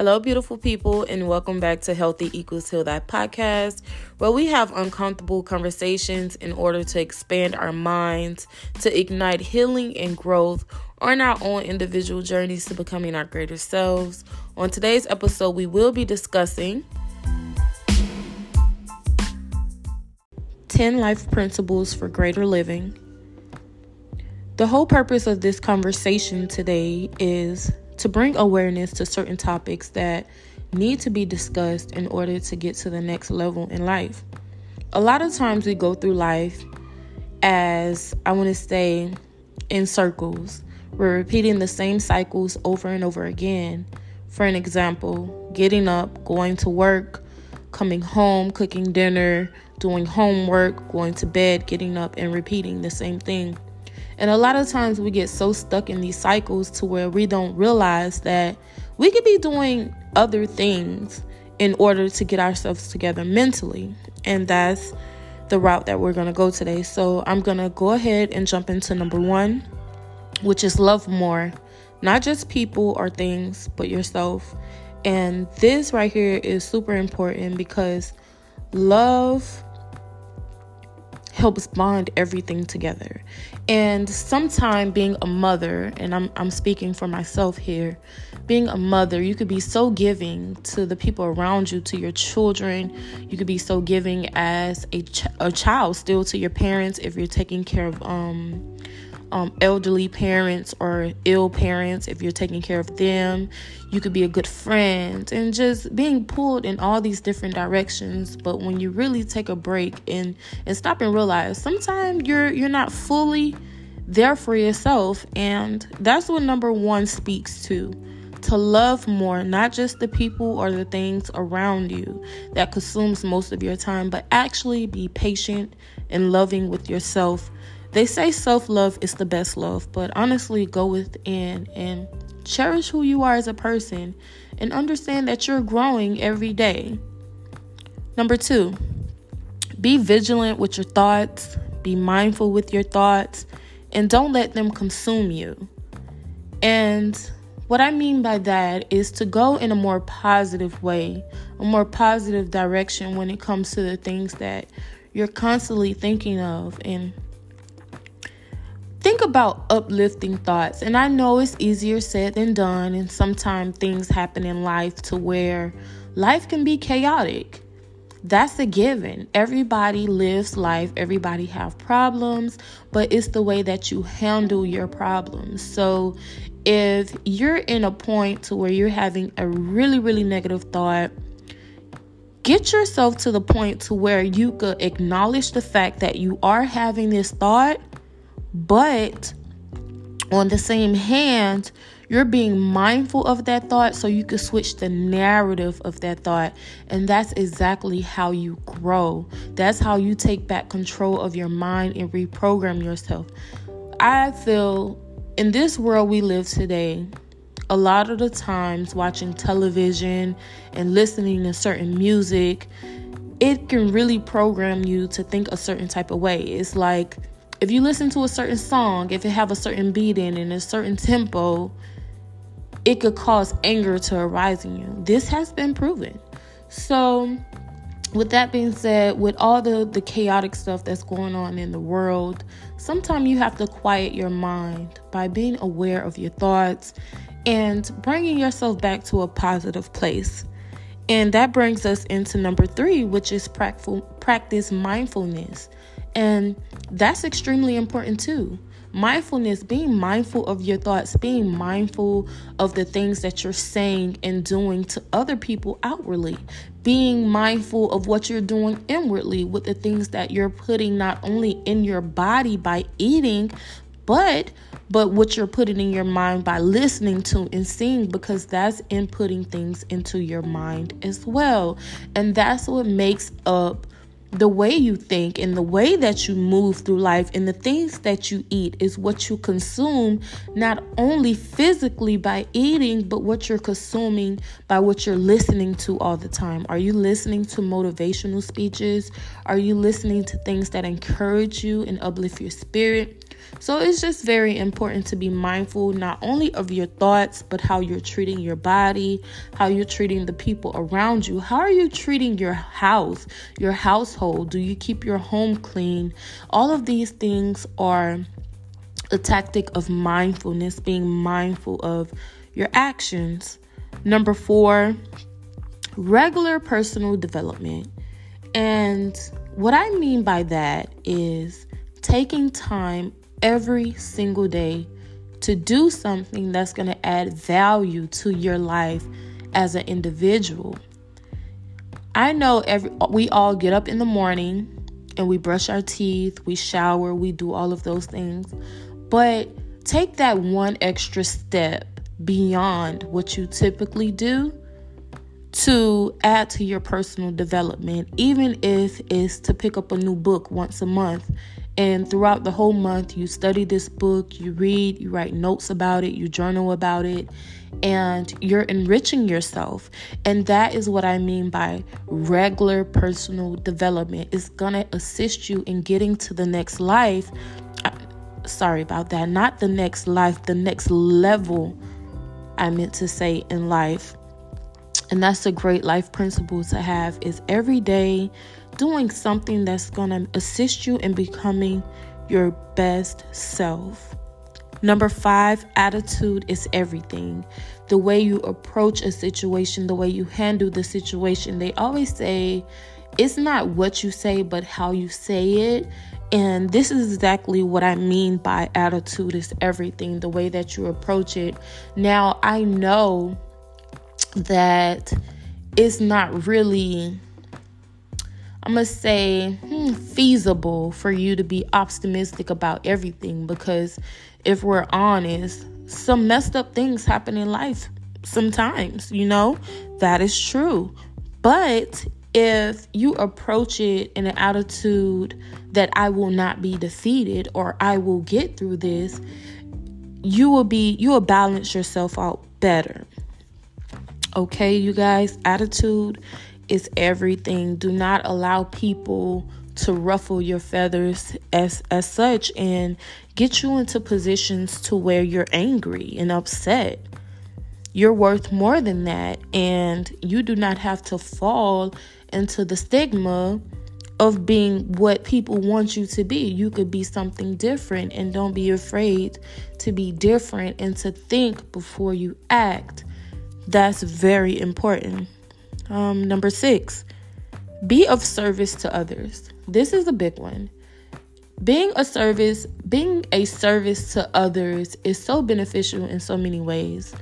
Hello, beautiful people, and welcome back to Healthy Equals HealThy podcast, where we have uncomfortable conversations in order to expand our minds, to ignite healing and growth on our own individual journeys to becoming our greater selves. On today's episode, we will be discussing 10 life principles for greater living. The whole purpose of this conversation today is to bring awareness to certain topics that need to be discussed in order to get to the next level in life. A lot of times we go through life as I want to say in circles. We're repeating the same cycles over and over again. For an example, getting up, going to work, coming home, cooking dinner, doing homework, going to bed, getting up, and repeating the same thing. And a lot of times we get so stuck in these cycles to where we don't realize that we could be doing other things in order to get ourselves together mentally. And that's the route that we're going to go today. So I'm going to go ahead and jump into number one, which is love more, not just people or things, but yourself. And this right here is super important because love helps bond everything together. And sometimes being a mother, and I'm I'm speaking for myself here, being a mother, you could be so giving to the people around you, to your children. You could be so giving as a ch- a child still to your parents if you're taking care of um um, elderly parents or ill parents, if you're taking care of them, you could be a good friend and just being pulled in all these different directions. But when you really take a break and and stop and realize sometimes you're you're not fully there for yourself, and that's what number one speaks to. To love more, not just the people or the things around you that consumes most of your time, but actually be patient and loving with yourself they say self love is the best love, but honestly, go within and cherish who you are as a person and understand that you're growing every day. Number two, be vigilant with your thoughts, be mindful with your thoughts, and don't let them consume you. And what I mean by that is to go in a more positive way, a more positive direction when it comes to the things that you're constantly thinking of and think about uplifting thoughts. And I know it's easier said than done, and sometimes things happen in life to where life can be chaotic. That's a given. Everybody lives life, everybody have problems, but it's the way that you handle your problems. So if you're in a point to where you're having a really really negative thought, get yourself to the point to where you could acknowledge the fact that you are having this thought but on the same hand, you're being mindful of that thought so you can switch the narrative of that thought. And that's exactly how you grow. That's how you take back control of your mind and reprogram yourself. I feel in this world we live today, a lot of the times watching television and listening to certain music, it can really program you to think a certain type of way. It's like, if you listen to a certain song, if it have a certain beat in and a certain tempo, it could cause anger to arise in you. This has been proven. So, with that being said, with all the, the chaotic stuff that's going on in the world, sometimes you have to quiet your mind by being aware of your thoughts and bringing yourself back to a positive place. And that brings us into number three, which is practice mindfulness. And that's extremely important too. Mindfulness, being mindful of your thoughts, being mindful of the things that you're saying and doing to other people outwardly, being mindful of what you're doing inwardly with the things that you're putting not only in your body by eating, but but what you're putting in your mind by listening to and seeing because that's inputting things into your mind as well. And that's what makes up the way you think and the way that you move through life and the things that you eat is what you consume, not only physically by eating, but what you're consuming by what you're listening to all the time. Are you listening to motivational speeches? Are you listening to things that encourage you and uplift your spirit? So it's just very important to be mindful not only of your thoughts, but how you're treating your body, how you're treating the people around you. How are you treating your house, your household? Do you keep your home clean? All of these things are a tactic of mindfulness, being mindful of your actions. Number four, regular personal development. And what I mean by that is taking time every single day to do something that's going to add value to your life as an individual. I know every we all get up in the morning and we brush our teeth, we shower, we do all of those things. But take that one extra step beyond what you typically do to add to your personal development, even if it's to pick up a new book once a month. And throughout the whole month, you study this book, you read, you write notes about it, you journal about it, and you're enriching yourself. And that is what I mean by regular personal development. It's gonna assist you in getting to the next life sorry about that, not the next life, the next level, I meant to say in life. And that's a great life principle to have is every day doing something that's going to assist you in becoming your best self. Number five, attitude is everything. The way you approach a situation, the way you handle the situation. They always say it's not what you say, but how you say it. And this is exactly what I mean by attitude is everything, the way that you approach it. Now, I know that it's not really, I'm going to say, hmm, feasible for you to be optimistic about everything because if we're honest, some messed up things happen in life sometimes, you know, that is true. But if you approach it in an attitude that I will not be defeated or I will get through this, you will be you will balance yourself out better. Okay, you guys, attitude is everything. Do not allow people to ruffle your feathers as as such and get you into positions to where you're angry and upset. You're worth more than that and you do not have to fall into the stigma of being what people want you to be. You could be something different and don't be afraid to be different and to think before you act. That's very important. Um, number six, be of service to others. This is a big one. Being a service, being a service to others is so beneficial in so many ways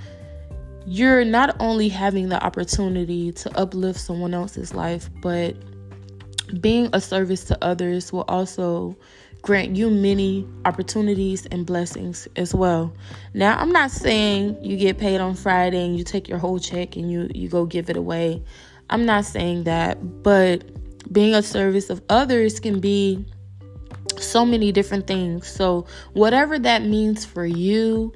you're not only having the opportunity to uplift someone else's life, but being a service to others will also grant you many opportunities and blessings as well. Now, I'm not saying you get paid on Friday and you take your whole check and you you go give it away. I'm not saying that, but being a service of others can be so many different things. So, whatever that means for you,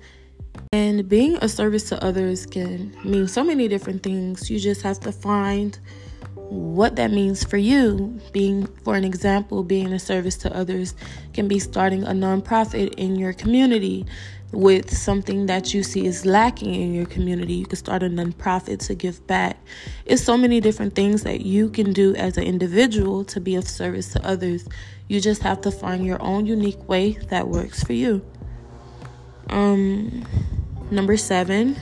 and being a service to others can mean so many different things. You just have to find what that means for you. Being, for an example, being a service to others can be starting a nonprofit in your community with something that you see is lacking in your community. You can start a nonprofit to give back. It's so many different things that you can do as an individual to be of service to others. You just have to find your own unique way that works for you. Um number seven.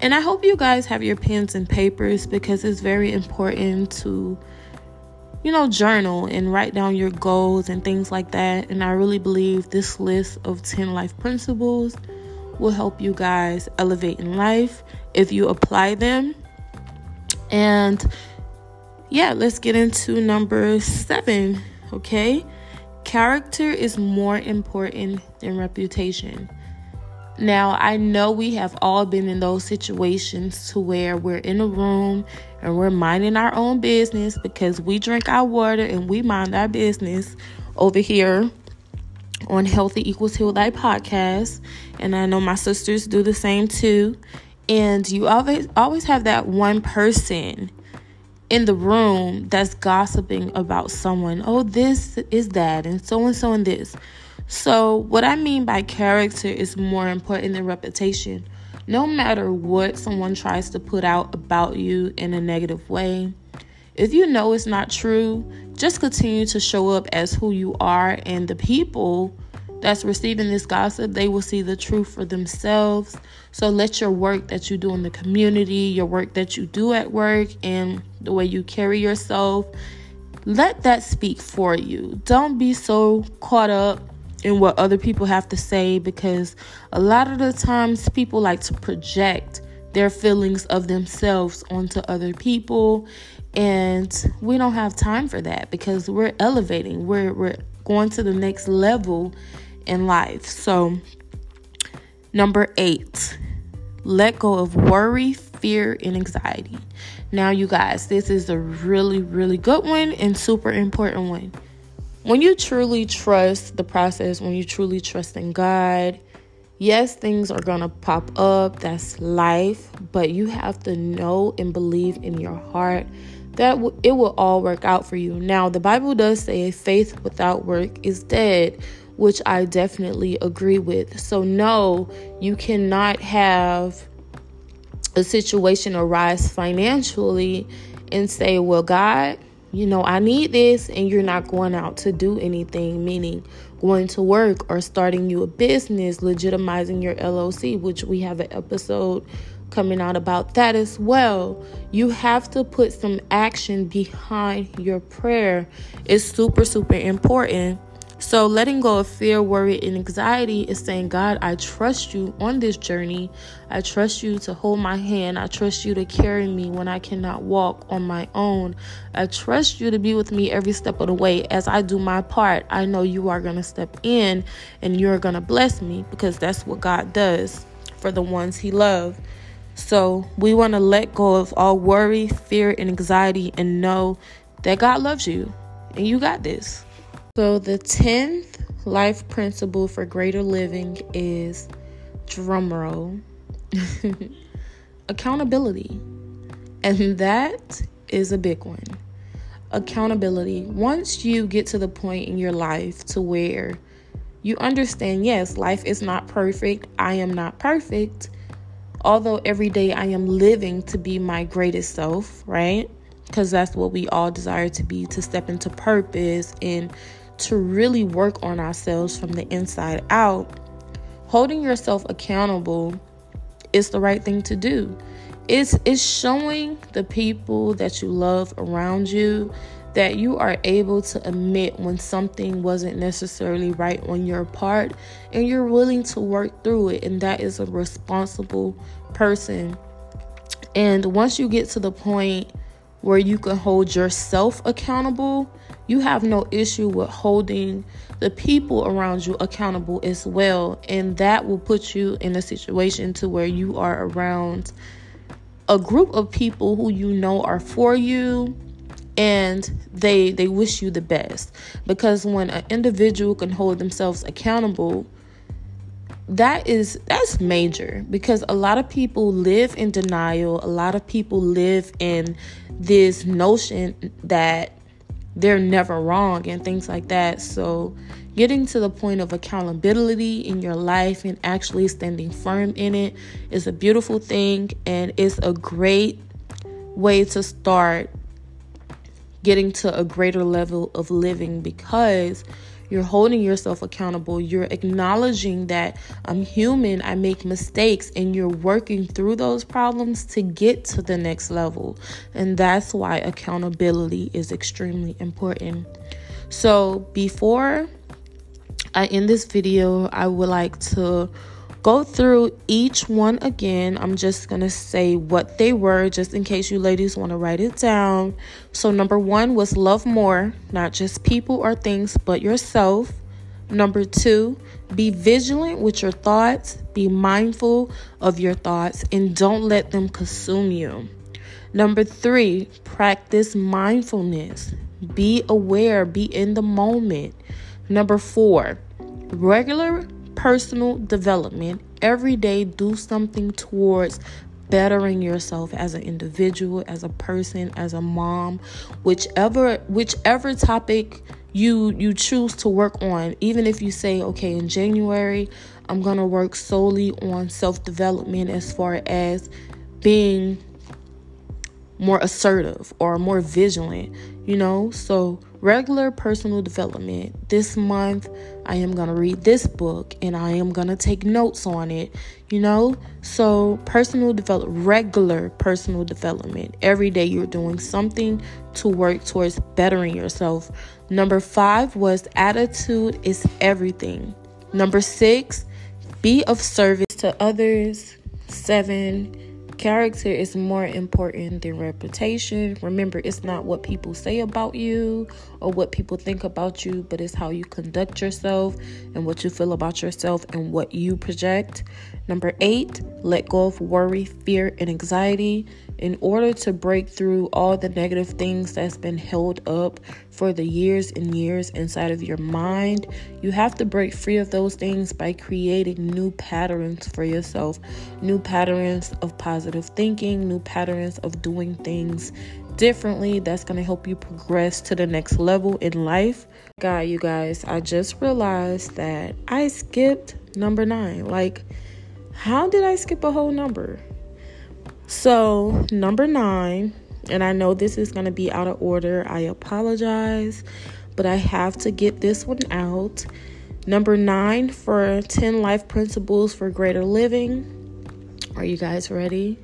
And I hope you guys have your pens and papers because it's very important to, you know, journal and write down your goals and things like that. And I really believe this list of 10 life principles will help you guys elevate in life if you apply them. And yeah, let's get into number seven, okay? Character is more important than reputation. Now, I know we have all been in those situations to where we're in a room and we're minding our own business because we drink our water and we mind our business over here on Healthy Equals Heal Life podcast. And I know my sisters do the same too. And you always always have that one person in the room that's gossiping about someone. Oh, this is that, and so and so and this. So, what I mean by character is more important than reputation. No matter what someone tries to put out about you in a negative way, if you know it's not true, just continue to show up as who you are, and the people that's receiving this gossip, they will see the truth for themselves. So let your work that you do in the community, your work that you do at work, and the way you carry yourself, let that speak for you. Don't be so caught up in what other people have to say because a lot of the times people like to project their feelings of themselves onto other people and we don't have time for that because we're elevating we're we're going to the next level in life. So number 8 let go of worry fear and anxiety. Now you guys this is a really really good one and super important one when you truly trust the process, when you truly trust in God, yes, things are going to pop up. That's life. But you have to know and believe in your heart that it will all work out for you. Now, the Bible does say faith without work is dead, which I definitely agree with. So, no, you cannot have a situation arise financially and say, well, God, you know, I need this, and you're not going out to do anything, meaning going to work or starting you a business, legitimizing your LLC, which we have an episode coming out about that as well. You have to put some action behind your prayer. It's super, super important so, letting go of fear, worry, and anxiety is saying, God, I trust you on this journey. I trust you to hold my hand. I trust you to carry me when I cannot walk on my own. I trust you to be with me every step of the way. As I do my part, I know you are going to step in and you're going to bless me because that's what God does for the ones He loves. So, we want to let go of all worry, fear, and anxiety and know that God loves you and you got this. So, the 10th life principle for greater living is drumroll accountability. And that is a big one. Accountability. Once you get to the point in your life to where you understand, yes, life is not perfect, I am not perfect. Although every day I am living to be my greatest self, right? Because that's what we all desire to be to step into purpose and to really work on ourselves from the inside out, holding yourself accountable is the right thing to do. It's, it's showing the people that you love around you that you are able to admit when something wasn't necessarily right on your part and you're willing to work through it. And that is a responsible person. And once you get to the point where you can hold yourself accountable, you have no issue with holding the people around you accountable as well and that will put you in a situation to where you are around a group of people who you know are for you and they they wish you the best. Because when an individual can hold themselves accountable that is that's major because a lot of people live in denial. A lot of people live in this notion that they're never wrong and things like that. So, getting to the point of accountability in your life and actually standing firm in it is a beautiful thing and it's a great way to start getting to a greater level of living because you're holding yourself accountable. You're acknowledging that I'm human, I make mistakes, and you're working through those problems to get to the next level. And that's why accountability is extremely important. So, before I end this video, I would like to go through each one again. I'm just going to say what they were just in case you ladies want to write it down. So, number one was love more, not just people or things, but yourself. Number two, be vigilant with your thoughts, be mindful of your thoughts, and don't let them consume you. Number three, practice mindfulness. Be aware, be in the moment. Number four, regular personal development. Every day, do something towards bettering yourself as an individual, as a person, as a mom, whichever whichever topic you you choose to work on even if you say okay in January I'm to work solely on self-development as far as being more assertive or more vigilant, you know? So, regular personal development. This month, I am going to read this book and I am going to take notes on it, you know? So, personal development, regular personal development. Every day you're doing something to work towards bettering yourself. Number five was attitude is everything. Number six, be of service to others. Seven, Character is more important than reputation. Remember, it's not what people say about you or what people think about you, but it's how you conduct yourself and what you feel about yourself and what you project. Number eight, let go of worry, fear, and anxiety in order to break through all the negative things that's been held up for the years and years inside of your mind. You have to break free of those things by creating new patterns for yourself, new patterns of positive thinking, new patterns of doing things differently that's going to help you progress to the next level in life. God, you guys, I just realized that I skipped number 9. Like how did I skip a whole number? So, number nine, and I know this is going to be out of order. I apologize, but I have to get this one out. Number nine for 10 life principles for greater living. Are you guys ready?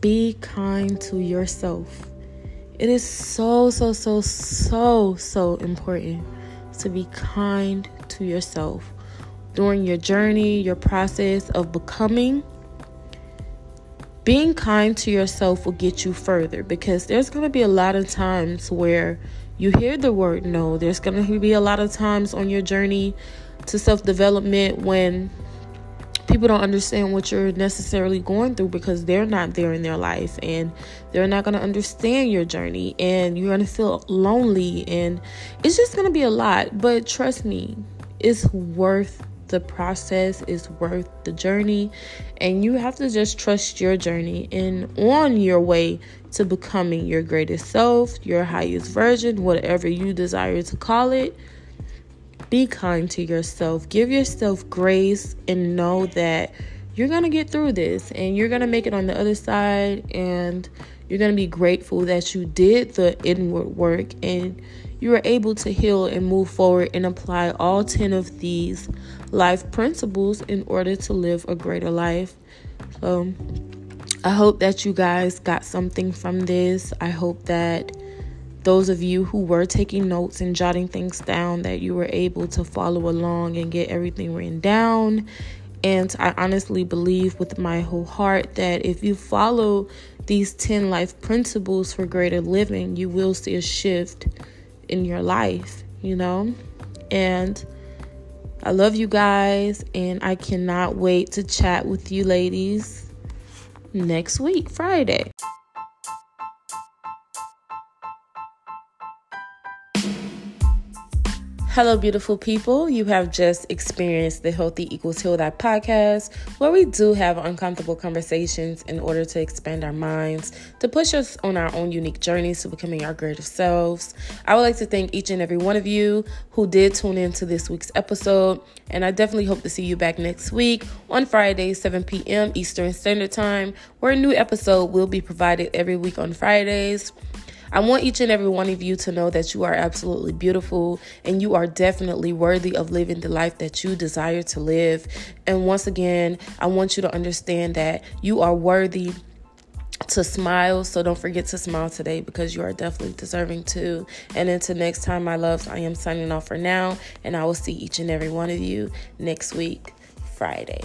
Be kind to yourself. It is so, so, so, so, so important to be kind to yourself during your journey, your process of becoming being kind to yourself will get you further because there's going to be a lot of times where you hear the word no. There's going to be a lot of times on your journey to self development when people don't understand what you're necessarily going through because they're not there in their life and they're not going to understand your journey and you're going to feel lonely and it's just going to be a lot. But trust me, it's worth the process is worth the journey and you have to just trust your journey and on your way to becoming your greatest self, your highest version, whatever you desire to call it. Be kind to yourself. Give yourself grace and know that you're going to get through this and you're going to make it on the other side and you're going to be grateful that you did the inward work and you are able to heal and move forward and apply all 10 of these life principles in order to live a greater life. So, I hope that you guys got something from this. I hope that those of you who were taking notes and jotting things down that you were able to follow along and get everything written down. And I honestly believe with my whole heart that if you follow these 10 life principles for greater living, you will see a shift in your life, you know? And I love you guys, and I cannot wait to chat with you ladies next week, Friday. Hello, beautiful people. You have just experienced the Healthy Equals HealThy podcast, where we do have uncomfortable conversations in order to expand our minds, to push us on our own unique journeys to becoming our greatest selves. I would like to thank each and every one of you who did tune in to this week's episode, and I definitely hope to see you back next week on Friday, 7 p.m. Eastern Standard Time, where a new episode will be provided every week on Fridays. I want each and every one of you to know that you are absolutely beautiful and you are definitely worthy of living the life that you desire to live. And once again, I want you to understand that you are worthy to smile. So don't forget to smile today because you are definitely deserving to. And until next time, my loves, I am signing off for now. And I will see each and every one of you next week, Friday.